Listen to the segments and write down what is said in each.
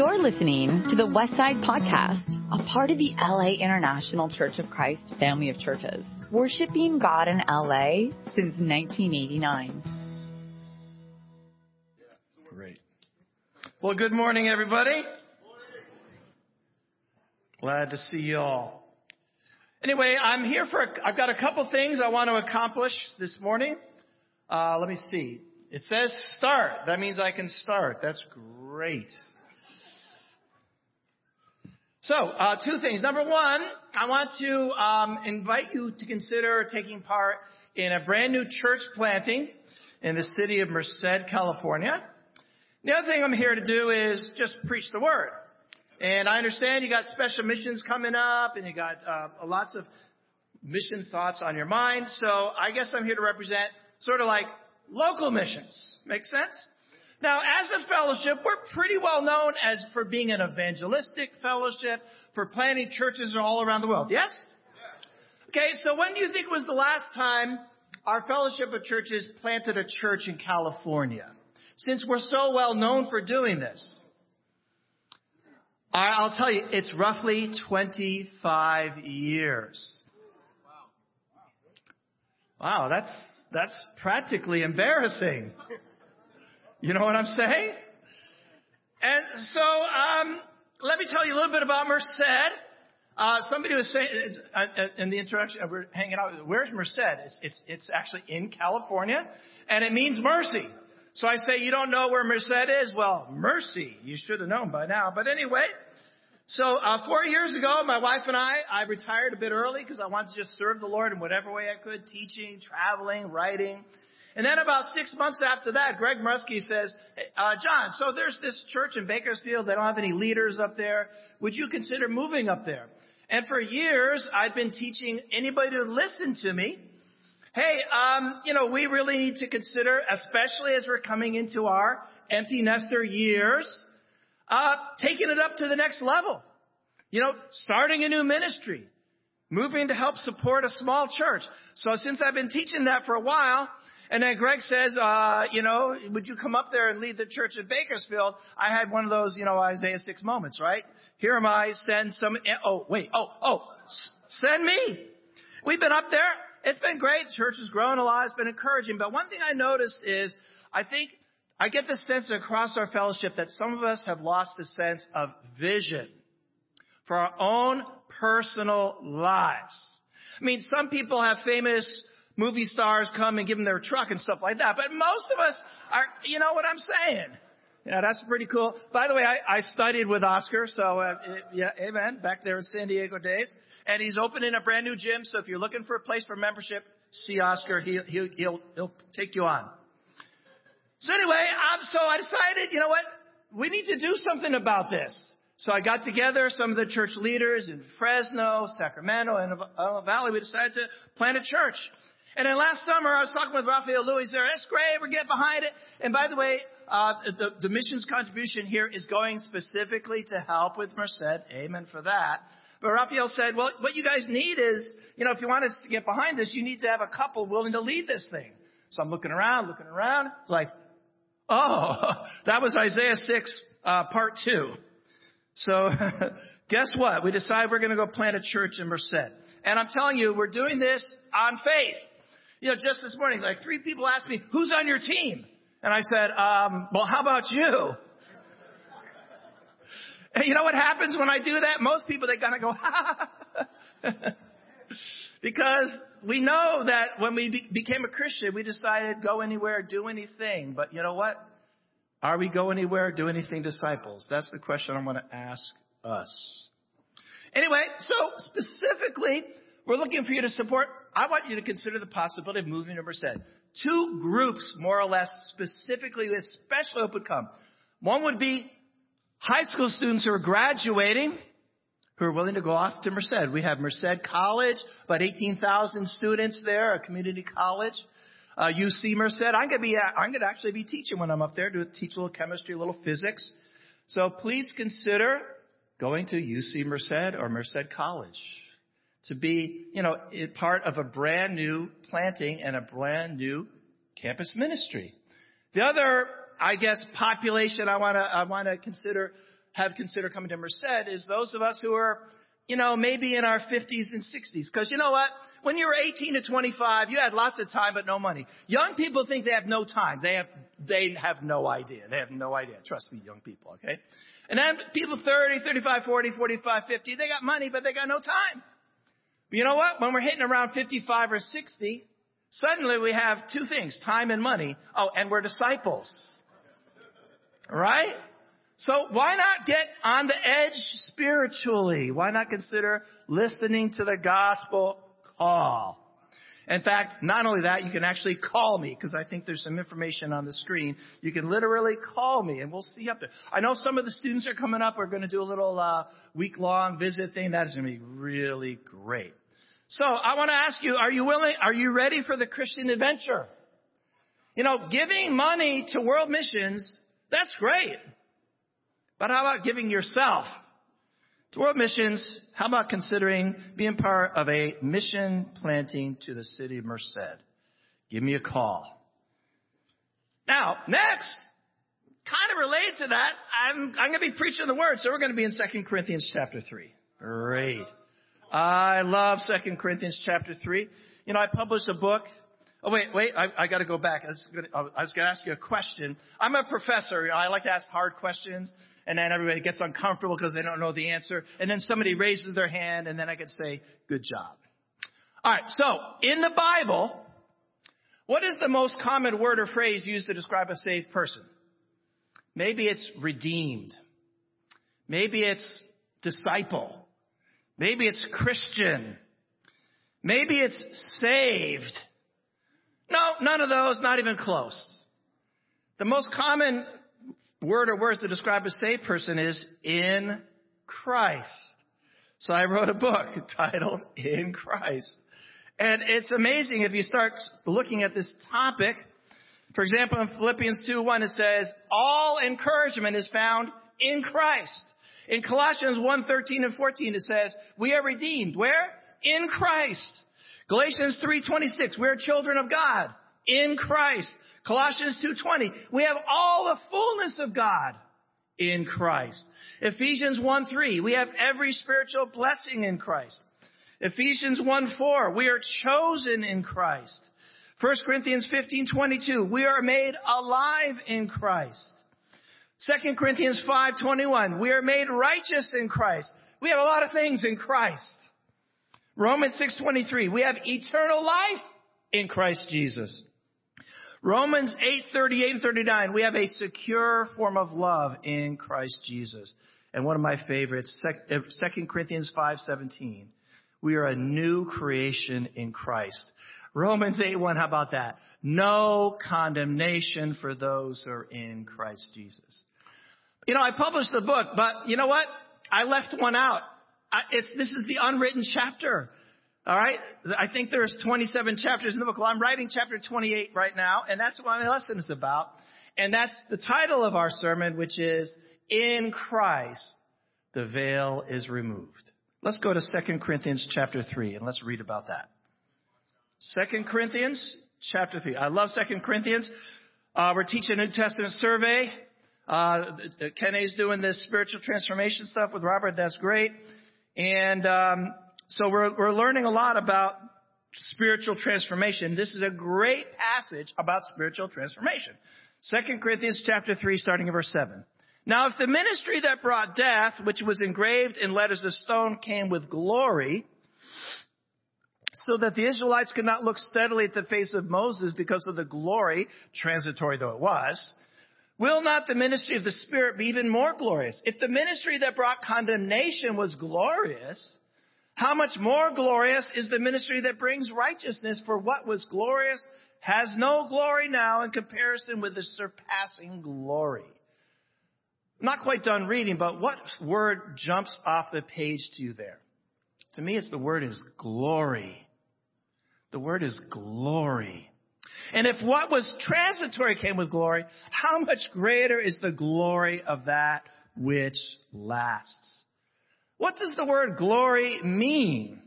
You're listening to the Westside Podcast, a part of the LA International Church of Christ family of churches, worshiping God in LA since 1989. Great. Well, good morning, everybody. Glad to see you all. Anyway, I'm here for, a, I've got a couple things I want to accomplish this morning. Uh, let me see. It says start. That means I can start. That's great. So, uh, two things. Number one, I want to um, invite you to consider taking part in a brand new church planting in the city of Merced, California. The other thing I'm here to do is just preach the word. And I understand you got special missions coming up and you got uh, lots of mission thoughts on your mind. So I guess I'm here to represent sort of like local missions. Make sense? Now, as a fellowship, we're pretty well known as for being an evangelistic fellowship, for planting churches all around the world. Yes? Okay, so when do you think was the last time our fellowship of churches planted a church in California? Since we're so well known for doing this. I'll tell you, it's roughly 25 years. Wow, that's, that's practically embarrassing. You know what I'm saying? And so, um, let me tell you a little bit about Merced. Uh, somebody was saying uh, uh in the introduction, we're hanging out. Where's Merced? It's, it's, it's actually in California, and it means mercy. So I say, you don't know where Merced is? Well, mercy. You should have known by now. But anyway, so uh, four years ago, my wife and I, I retired a bit early because I wanted to just serve the Lord in whatever way I could, teaching, traveling, writing. And then about six months after that, Greg Muskie says, uh, John, so there's this church in Bakersfield. They don't have any leaders up there. Would you consider moving up there? And for years, I've been teaching anybody to listen to me. Hey, um, you know, we really need to consider, especially as we're coming into our empty nester years, uh, taking it up to the next level. You know, starting a new ministry, moving to help support a small church. So since I've been teaching that for a while, and then Greg says, uh, you know, would you come up there and lead the church at Bakersfield? I had one of those, you know, Isaiah 6 moments, right? Here am I, send some, oh, wait, oh, oh, send me. We've been up there. It's been great. Church has grown a lot. It's been encouraging. But one thing I noticed is, I think, I get the sense across our fellowship that some of us have lost the sense of vision for our own personal lives. I mean, some people have famous movie stars come and give them their truck and stuff like that. But most of us are, you know what I'm saying? Yeah, that's pretty cool. By the way, I, I studied with Oscar, so uh, yeah, amen. Back there in San Diego days, and he's opening a brand new gym. So if you're looking for a place for membership, see Oscar. He, he, he'll he'll take you on. So anyway, um, so I decided, you know what? We need to do something about this. So I got together some of the church leaders in Fresno, Sacramento, and Valley. We decided to plant a church. And then last summer, I was talking with Raphael Louis there. That's great. We're getting behind it. And by the way, uh, the, the missions contribution here is going specifically to help with Merced. Amen for that. But Raphael said, well, what you guys need is, you know, if you want us to get behind this, you need to have a couple willing to lead this thing. So I'm looking around, looking around. It's like, oh, that was Isaiah 6, uh, part two. So guess what? We decided we're going to go plant a church in Merced. And I'm telling you, we're doing this on faith. You know, just this morning, like three people asked me, who's on your team? And I said, um, well, how about you? And you know what happens when I do that? Most people, they kind of go, ha, because we know that when we be- became a Christian, we decided go anywhere, do anything. But you know what? Are we go anywhere, do anything disciples? That's the question I want to ask us. Anyway, so specifically, we're looking for you to support. I want you to consider the possibility of moving to Merced. Two groups, more or less, specifically especially special hope would come. One would be high school students who are graduating, who are willing to go off to Merced. We have Merced College, about 18,000 students there, a community college. Uh, UC Merced. I'm gonna be, I'm gonna actually be teaching when I'm up there to teach a little chemistry, a little physics. So please consider going to UC Merced or Merced College to be, you know, part of a brand new planting and a brand new campus ministry. The other, I guess, population I want to I want to consider have considered coming to Merced is those of us who are, you know, maybe in our 50s and 60s. Because you know what? When you were 18 to 25, you had lots of time but no money. Young people think they have no time. They have, they have no idea. They have no idea. Trust me, young people, okay? And then people 30, 35, 40, 45, 50, they got money, but they got no time. But you know what? When we're hitting around 55 or 60, suddenly we have two things, time and money. Oh, and we're disciples. Right? So why not get on the edge spiritually? Why not consider listening to the gospel call? In fact, not only that, you can actually call me because I think there's some information on the screen. You can literally call me and we'll see you up there. I know some of the students are coming up. We're going to do a little uh, week long visit thing. That is going to be really great. So I want to ask you, are you willing, are you ready for the Christian adventure? You know, giving money to world missions, that's great. But how about giving yourself to world missions? How about considering being part of a mission planting to the city of Merced? Give me a call. Now, next, kind of related to that, I'm, I'm going to be preaching the word, so we're going to be in 2 Corinthians chapter 3. Great. I love 2 Corinthians chapter 3. You know, I published a book. Oh, wait, wait, I, I got to go back. I was going to ask you a question. I'm a professor. You know, I like to ask hard questions, and then everybody gets uncomfortable because they don't know the answer. And then somebody raises their hand, and then I can say, good job. All right, so in the Bible, what is the most common word or phrase used to describe a saved person? Maybe it's redeemed. Maybe it's disciple. Maybe it's Christian. Maybe it's saved. No, none of those, not even close. The most common word or words to describe a saved person is in Christ. So I wrote a book titled In Christ. And it's amazing if you start looking at this topic. For example, in Philippians 2 1, it says, All encouragement is found in Christ. In Colossians 1, 13 and 14, it says, we are redeemed. Where? In Christ. Galatians 3, 26, we are children of God. In Christ. Colossians 2.20, we have all the fullness of God in Christ. Ephesians 1, 3, we have every spiritual blessing in Christ. Ephesians 1, 4, we are chosen in Christ. 1 Corinthians 15, 22, we are made alive in Christ. 2 Corinthians 5:21, we are made righteous in Christ. We have a lot of things in Christ. Romans 6:23, we have eternal life in Christ Jesus. Romans 8:38 and 39, we have a secure form of love in Christ Jesus. And one of my favorites, 2 uh, Corinthians 5:17, we are a new creation in Christ. Romans 8:1, how about that? No condemnation for those who are in Christ Jesus. You know, I published the book, but you know what? I left one out. I, it's, this is the unwritten chapter. All right. I think there's 27 chapters in the book. Well, I'm writing chapter 28 right now, and that's what my lesson is about. And that's the title of our sermon, which is In Christ, the veil is removed. Let's go to 2 Corinthians chapter 3 and let's read about that. 2 Corinthians chapter 3. I love 2 Corinthians. Uh, we're teaching a New Testament survey. Uh, Kenny's doing this spiritual transformation stuff with Robert. That's great. And um, so we're, we're learning a lot about spiritual transformation. This is a great passage about spiritual transformation. 2 Corinthians chapter 3, starting in verse 7. Now, if the ministry that brought death, which was engraved in letters of stone, came with glory, so that the Israelites could not look steadily at the face of Moses because of the glory, transitory though it was, Will not the ministry of the Spirit be even more glorious? If the ministry that brought condemnation was glorious, how much more glorious is the ministry that brings righteousness? For what was glorious has no glory now in comparison with the surpassing glory. Not quite done reading, but what word jumps off the page to you there? To me, it's the word is glory. The word is glory. And if what was transitory came with glory, how much greater is the glory of that which lasts? What does the word glory mean?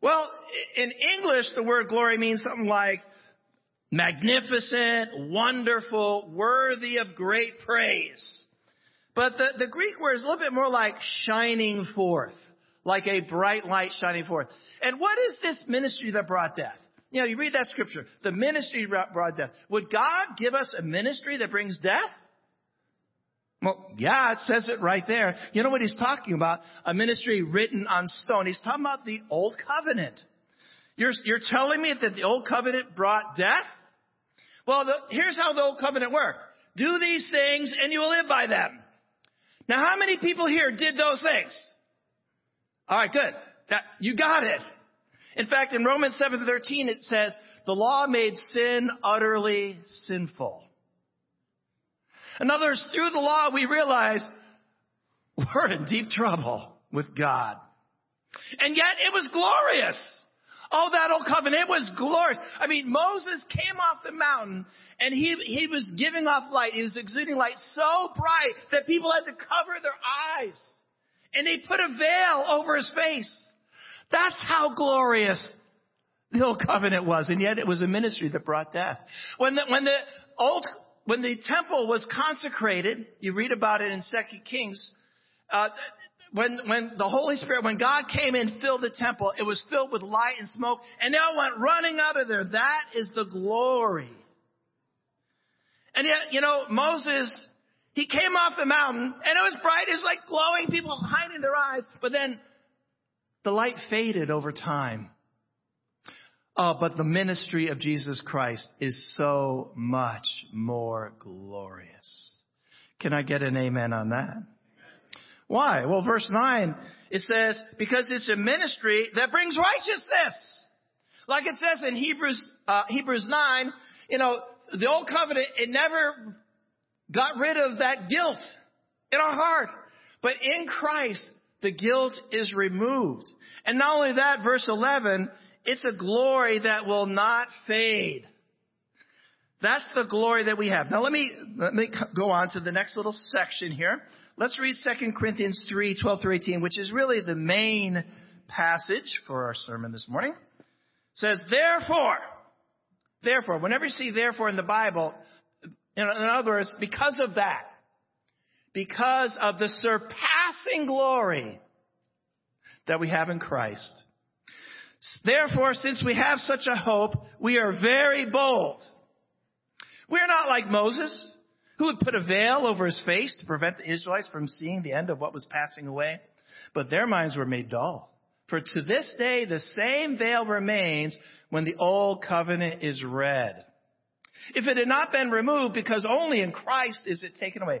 Well, in English, the word glory means something like magnificent, wonderful, worthy of great praise. But the, the Greek word is a little bit more like shining forth, like a bright light shining forth. And what is this ministry that brought death? You know, you read that scripture, the ministry brought death. Would God give us a ministry that brings death? Well, yeah, it says it right there. You know what he's talking about? A ministry written on stone. He's talking about the old covenant. You're, you're telling me that the old covenant brought death? Well, the, here's how the old covenant worked. Do these things and you will live by them. Now, how many people here did those things? All right, good. That, you got it. In fact, in Romans 7:13 it says, "The law made sin utterly sinful." In other words, through the law we realize we're in deep trouble with God. And yet it was glorious. Oh, that old covenant, it was glorious. I mean, Moses came off the mountain and he, he was giving off light. He was exuding light so bright that people had to cover their eyes. And they put a veil over his face. That's how glorious the old covenant was. And yet it was a ministry that brought death. When the, when the old, when the temple was consecrated, you read about it in Second Kings, uh, when, when the Holy Spirit, when God came in, filled the temple, it was filled with light and smoke, and they all went running out of there. That is the glory. And yet, you know, Moses, he came off the mountain, and it was bright, it was like glowing, people hiding their eyes, but then the light faded over time. Oh, but the ministry of Jesus Christ is so much more glorious. Can I get an amen on that? Why? Well, verse 9, it says, because it's a ministry that brings righteousness. Like it says in Hebrews, uh, Hebrews 9, you know, the old covenant, it never got rid of that guilt in our heart. But in Christ, the guilt is removed. And not only that, verse 11, it's a glory that will not fade. That's the glory that we have. Now let me, let me go on to the next little section here. Let's read 2 Corinthians 3, 12 through 18, which is really the main passage for our sermon this morning. It says, therefore, therefore, whenever you see therefore in the Bible, in other words, because of that, because of the surpassing glory that we have in Christ. Therefore, since we have such a hope, we are very bold. We're not like Moses, who had put a veil over his face to prevent the Israelites from seeing the end of what was passing away. But their minds were made dull. For to this day, the same veil remains when the old covenant is read. If it had not been removed, because only in Christ is it taken away.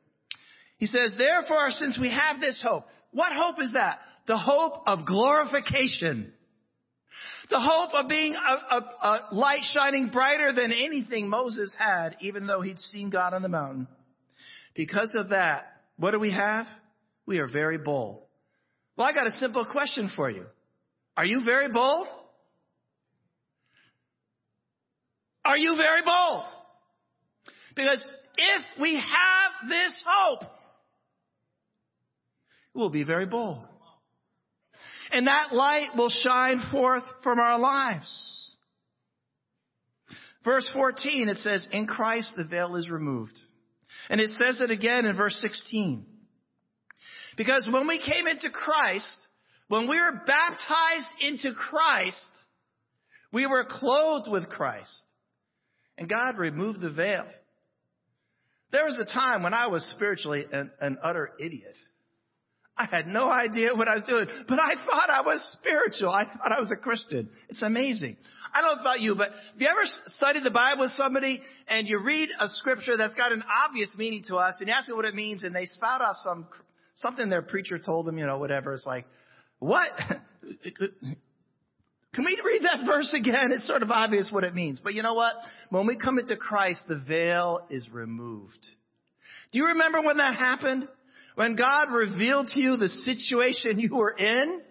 He says, therefore, since we have this hope, what hope is that? The hope of glorification. The hope of being a, a, a, light shining brighter than anything Moses had, even though he'd seen God on the mountain. Because of that, what do we have? We are very bold. Well, I got a simple question for you. Are you very bold? Are you very bold? Because if we have this hope, we'll be very bold. And that light will shine forth from our lives. Verse 14, it says, In Christ the veil is removed. And it says it again in verse 16. Because when we came into Christ, when we were baptized into Christ, we were clothed with Christ. And God removed the veil. There was a time when I was spiritually an, an utter idiot. I had no idea what I was doing, but I thought I was spiritual. I thought I was a Christian. It's amazing. I don't know about you, but have you ever studied the Bible with somebody and you read a scripture that's got an obvious meaning to us and you ask them what it means and they spout off some, something their preacher told them, you know, whatever. It's like, what? Can we read that verse again? It's sort of obvious what it means. But you know what? When we come into Christ, the veil is removed. Do you remember when that happened? When God revealed to you the situation you were in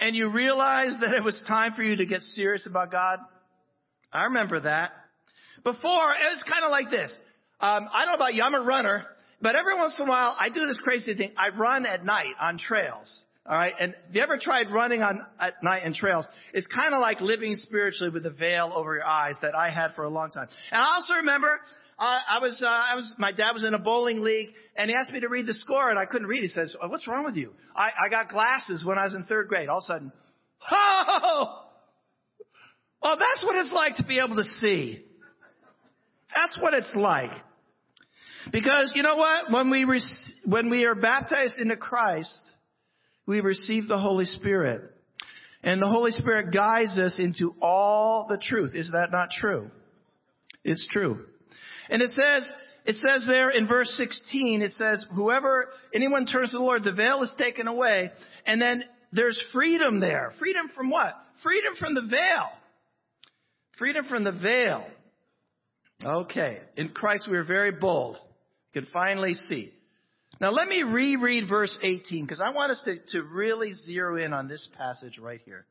and you realized that it was time for you to get serious about God? I remember that. Before, it was kind of like this. Um, I don't know about you, I'm a runner, but every once in a while I do this crazy thing. I run at night on trails. All right. And have you ever tried running on at night in trails? It's kind of like living spiritually with a veil over your eyes that I had for a long time. And I also remember uh, I was, uh, I was, my dad was in a bowling league and he asked me to read the score and I couldn't read. He says, oh, what's wrong with you? I, I got glasses when I was in third grade. All of a sudden, oh, oh, that's what it's like to be able to see. That's what it's like. Because you know what? When we, rec- when we are baptized into Christ, we receive the Holy Spirit. And the Holy Spirit guides us into all the truth. Is that not true? It's true. And it says, it says there in verse 16, it says, whoever, anyone turns to the Lord, the veil is taken away. And then there's freedom there. Freedom from what? Freedom from the veil. Freedom from the veil. Okay. In Christ we are very bold. You can finally see. Now let me reread verse 18 because I want us to, to really zero in on this passage right here.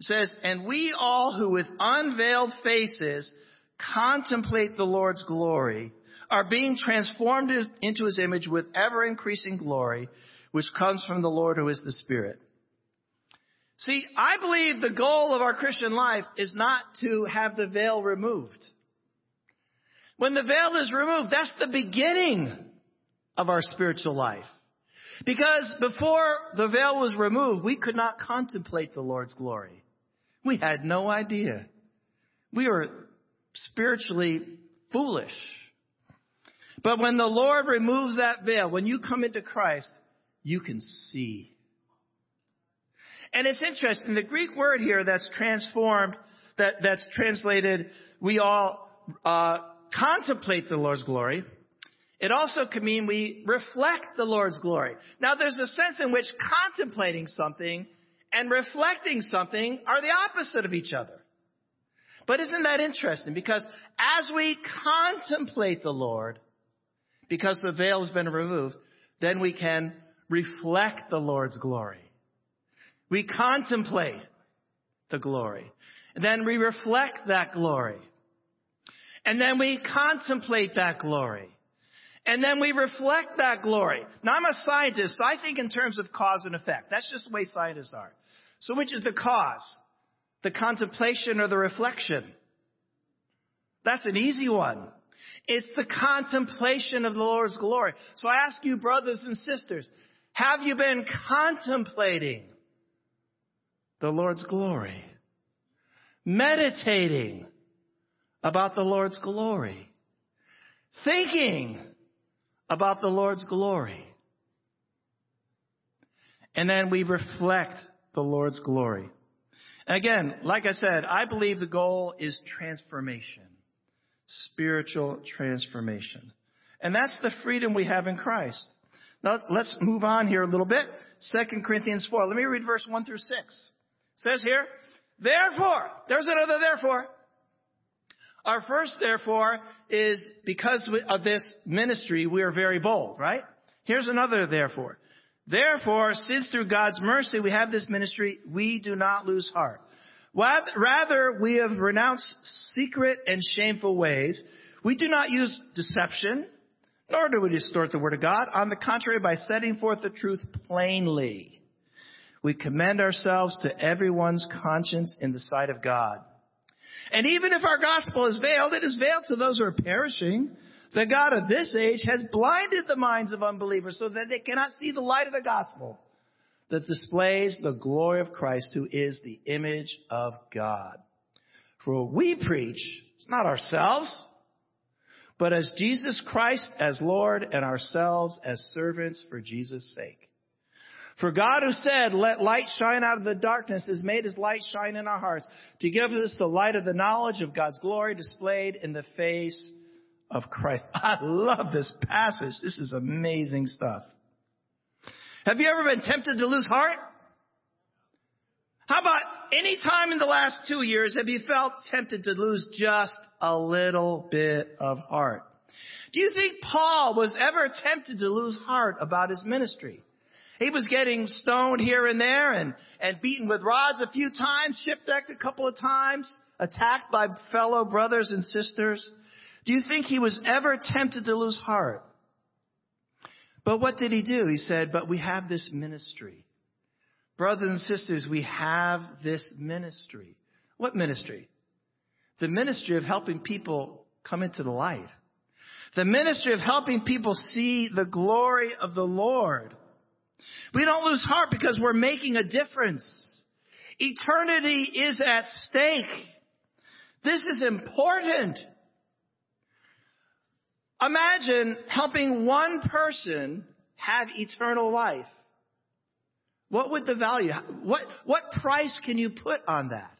It says, and we all who with unveiled faces contemplate the Lord's glory are being transformed into his image with ever increasing glory, which comes from the Lord who is the Spirit. See, I believe the goal of our Christian life is not to have the veil removed. When the veil is removed, that's the beginning of our spiritual life. Because before the veil was removed, we could not contemplate the Lord's glory. We had no idea. We were spiritually foolish. But when the Lord removes that veil, when you come into Christ, you can see. And it's interesting, the Greek word here that's transformed, that, that's translated, we all uh, contemplate the Lord's glory. It also can mean we reflect the Lord's glory. Now there's a sense in which contemplating something and reflecting something are the opposite of each other. But isn't that interesting? Because as we contemplate the Lord, because the veil has been removed, then we can reflect the Lord's glory. We contemplate the glory. And then we reflect that glory. And then we contemplate that glory. And then we reflect that glory. Now I'm a scientist, so I think in terms of cause and effect. That's just the way scientists are. So which is the cause? The contemplation or the reflection? That's an easy one. It's the contemplation of the Lord's glory. So I ask you, brothers and sisters, have you been contemplating the Lord's glory? Meditating about the Lord's glory? Thinking about the Lord's glory? And then we reflect the Lord's glory. Again, like I said, I believe the goal is transformation. Spiritual transformation. And that's the freedom we have in Christ. Now let's move on here a little bit. 2 Corinthians 4. Let me read verse 1 through 6. It says here, therefore, there's another therefore. Our first therefore is because of this ministry, we are very bold, right? Here's another therefore. Therefore, since through God's mercy we have this ministry, we do not lose heart. Rather, we have renounced secret and shameful ways. We do not use deception, nor do we distort the word of God. On the contrary, by setting forth the truth plainly, we commend ourselves to everyone's conscience in the sight of God. And even if our gospel is veiled, it is veiled to those who are perishing the God of this age has blinded the minds of unbelievers so that they cannot see the light of the gospel that displays the glory of Christ who is the image of God. For we preach is not ourselves, but as Jesus Christ as Lord and ourselves as servants for Jesus' sake. For God who said, let light shine out of the darkness has made his light shine in our hearts to give us the light of the knowledge of God's glory displayed in the face of Christ. I love this passage. This is amazing stuff. Have you ever been tempted to lose heart? How about any time in the last two years have you felt tempted to lose just a little bit of heart? Do you think Paul was ever tempted to lose heart about his ministry? He was getting stoned here and there and, and beaten with rods a few times, shipwrecked a couple of times, attacked by fellow brothers and sisters. Do you think he was ever tempted to lose heart? But what did he do? He said, but we have this ministry. Brothers and sisters, we have this ministry. What ministry? The ministry of helping people come into the light. The ministry of helping people see the glory of the Lord. We don't lose heart because we're making a difference. Eternity is at stake. This is important. Imagine helping one person have eternal life. What would the value, what, what price can you put on that?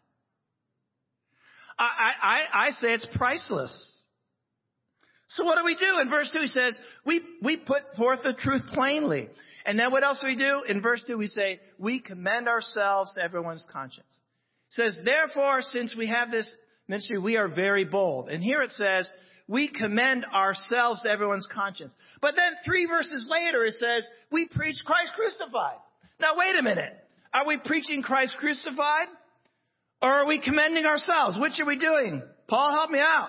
I, I, I say it's priceless. So what do we do? In verse 2 he says, we, we put forth the truth plainly. And then what else do we do? In verse 2 we say, we commend ourselves to everyone's conscience. It says, therefore, since we have this ministry, we are very bold. And here it says, we commend ourselves to everyone's conscience. But then three verses later it says, we preach Christ crucified. Now wait a minute. Are we preaching Christ crucified? Or are we commending ourselves? Which are we doing? Paul, help me out.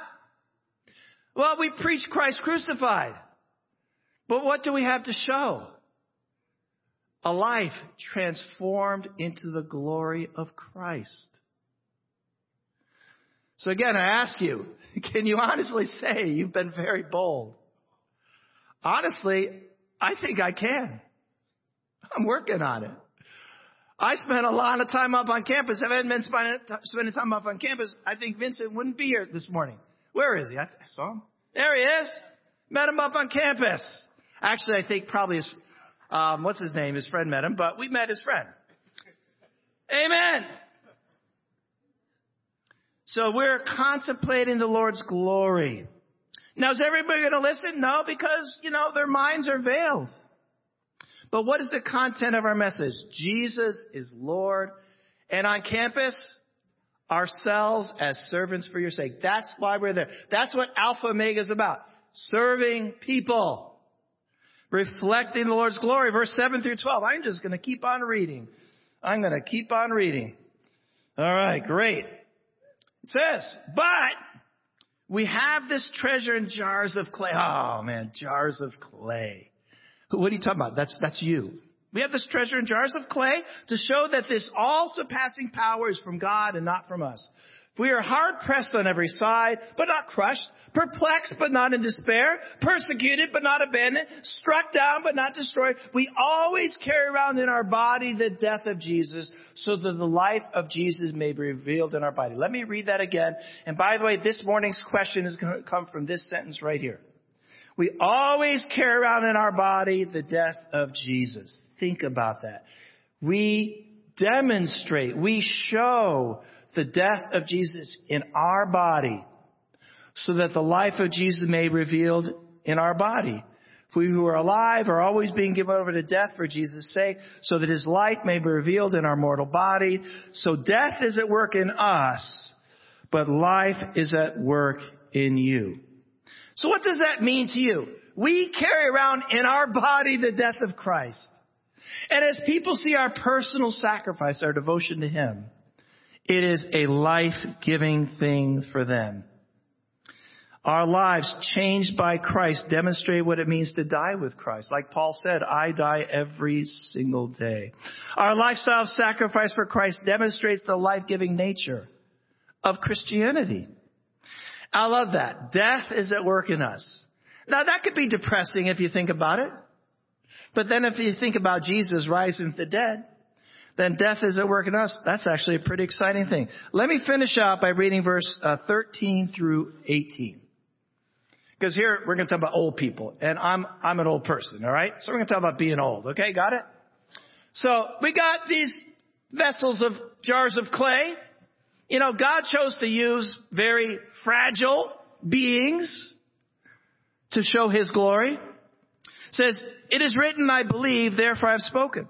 Well, we preach Christ crucified. But what do we have to show? A life transformed into the glory of Christ. So again, I ask you, can you honestly say you've been very bold? Honestly, I think I can. I'm working on it. I spent a lot of time up on campus. If I hadn't been spending time up on campus, I think Vincent wouldn't be here this morning. Where is he? I saw him. There he is. Met him up on campus. Actually, I think probably his, um, what's his name? His friend met him, but we met his friend. Amen. So we're contemplating the Lord's glory. Now is everybody going to listen? No, because, you know, their minds are veiled. But what is the content of our message? Jesus is Lord. And on campus, ourselves as servants for your sake. That's why we're there. That's what Alpha Omega is about. Serving people. Reflecting the Lord's glory. Verse 7 through 12. I'm just going to keep on reading. I'm going to keep on reading. All right, great. It says, but we have this treasure in jars of clay. Oh man, jars of clay. What are you talking about? That's, that's you. We have this treasure in jars of clay to show that this all surpassing power is from God and not from us. We are hard pressed on every side, but not crushed, perplexed, but not in despair, persecuted, but not abandoned, struck down, but not destroyed. We always carry around in our body the death of Jesus so that the life of Jesus may be revealed in our body. Let me read that again. And by the way, this morning's question is going to come from this sentence right here. We always carry around in our body the death of Jesus. Think about that. We demonstrate, we show the death of Jesus in our body so that the life of Jesus may be revealed in our body. If we who are alive are always being given over to death for Jesus' sake, so that his light may be revealed in our mortal body. So death is at work in us, but life is at work in you. So what does that mean to you? We carry around in our body the death of Christ. And as people see our personal sacrifice, our devotion to Him, it is a life-giving thing for them. Our lives changed by Christ demonstrate what it means to die with Christ. Like Paul said, I die every single day. Our lifestyle sacrifice for Christ demonstrates the life-giving nature of Christianity. I love that. Death is at work in us. Now that could be depressing if you think about it. But then if you think about Jesus rising from the dead, then death is at work in us. That's actually a pretty exciting thing. Let me finish out by reading verse uh, 13 through 18. Because here we're going to talk about old people, and I'm I'm an old person, all right? So we're going to talk about being old. Okay, got it? So we got these vessels of jars of clay. You know, God chose to use very fragile beings to show His glory. It says, "It is written, I believe, therefore I've spoken."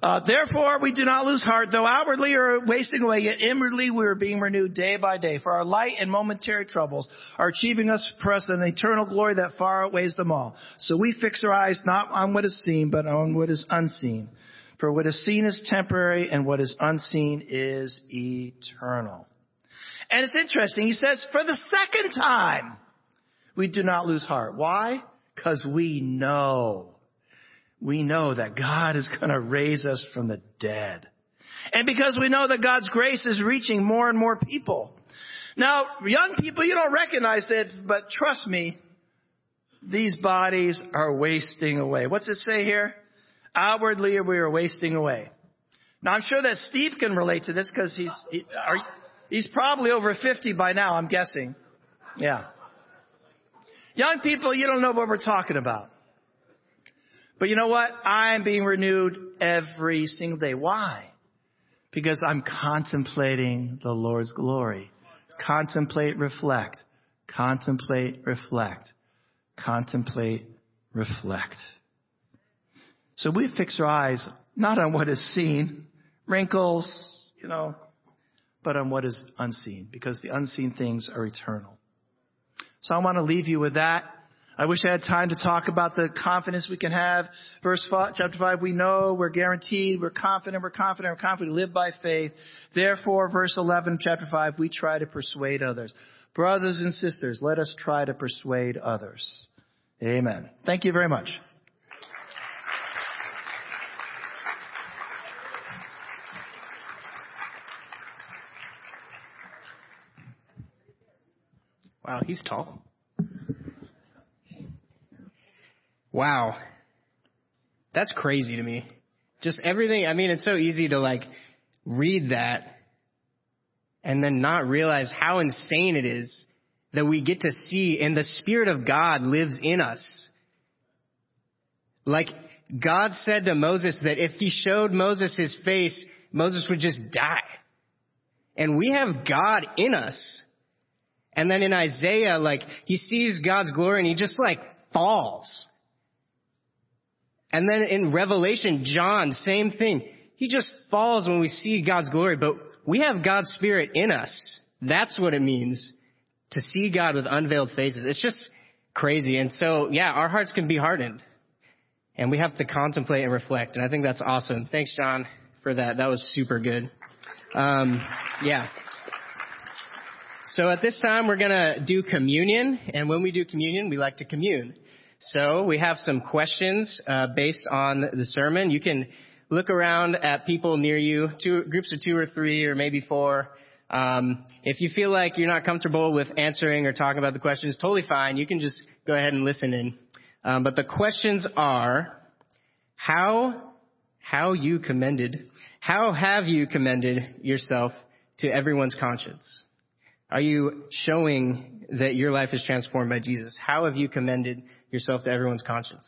Uh, therefore, we do not lose heart, though outwardly are wasting away, yet inwardly we are being renewed day by day. For our light and momentary troubles are achieving us for us an eternal glory that far outweighs them all. So we fix our eyes not on what is seen, but on what is unseen. For what is seen is temporary, and what is unseen is eternal. And it's interesting. He says, for the second time, we do not lose heart. Why? Because we know we know that God is going to raise us from the dead. And because we know that God's grace is reaching more and more people. Now, young people, you don't recognize it, but trust me, these bodies are wasting away. What's it say here? Outwardly, we are wasting away. Now, I'm sure that Steve can relate to this because he's, he, are, he's probably over 50 by now, I'm guessing. Yeah. Young people, you don't know what we're talking about. But you know what? I'm being renewed every single day. Why? Because I'm contemplating the Lord's glory. Contemplate, reflect. Contemplate, reflect. Contemplate, reflect. So we fix our eyes not on what is seen, wrinkles, you know, but on what is unseen, because the unseen things are eternal. So I want to leave you with that. I wish I had time to talk about the confidence we can have. Verse five, chapter 5, we know, we're guaranteed, we're confident, we're confident, we're confident, we live by faith. Therefore, verse 11, chapter 5, we try to persuade others. Brothers and sisters, let us try to persuade others. Amen. Thank you very much. Wow, he's tall. Wow. That's crazy to me. Just everything, I mean, it's so easy to like read that and then not realize how insane it is that we get to see and the Spirit of God lives in us. Like God said to Moses that if he showed Moses his face, Moses would just die. And we have God in us. And then in Isaiah, like, he sees God's glory and he just like falls. And then in Revelation, John, same thing. He just falls when we see God's glory, but we have God's Spirit in us. That's what it means to see God with unveiled faces. It's just crazy. And so, yeah, our hearts can be hardened. And we have to contemplate and reflect. And I think that's awesome. Thanks, John, for that. That was super good. Um, yeah. So at this time, we're going to do communion. And when we do communion, we like to commune. So we have some questions uh, based on the sermon. You can look around at people near you, two groups of two or three, or maybe four. Um, if you feel like you're not comfortable with answering or talking about the questions, totally fine. You can just go ahead and listen in. Um, but the questions are: How how you commended? How have you commended yourself to everyone's conscience? Are you showing that your life is transformed by Jesus? How have you commended yourself to everyone's conscience?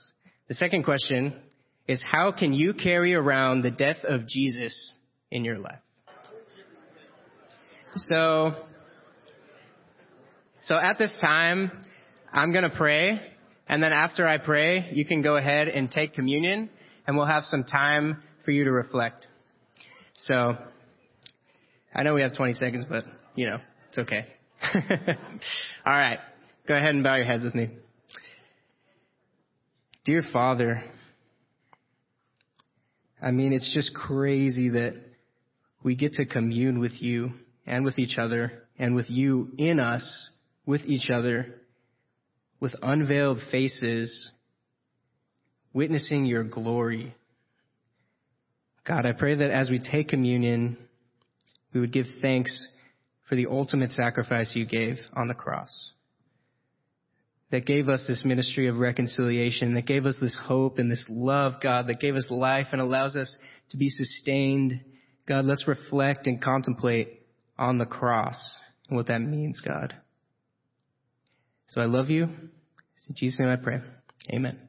The second question is how can you carry around the death of Jesus in your life? So, so at this time, I'm going to pray. And then after I pray, you can go ahead and take communion and we'll have some time for you to reflect. So, I know we have 20 seconds, but you know, it's okay. All right. Go ahead and bow your heads with me. Dear Father, I mean, it's just crazy that we get to commune with you and with each other and with you in us, with each other, with unveiled faces, witnessing your glory. God, I pray that as we take communion, we would give thanks for the ultimate sacrifice you gave on the cross. That gave us this ministry of reconciliation, that gave us this hope and this love, God, that gave us life and allows us to be sustained. God, let's reflect and contemplate on the cross and what that means, God. So I love you. In Jesus' name I pray. Amen.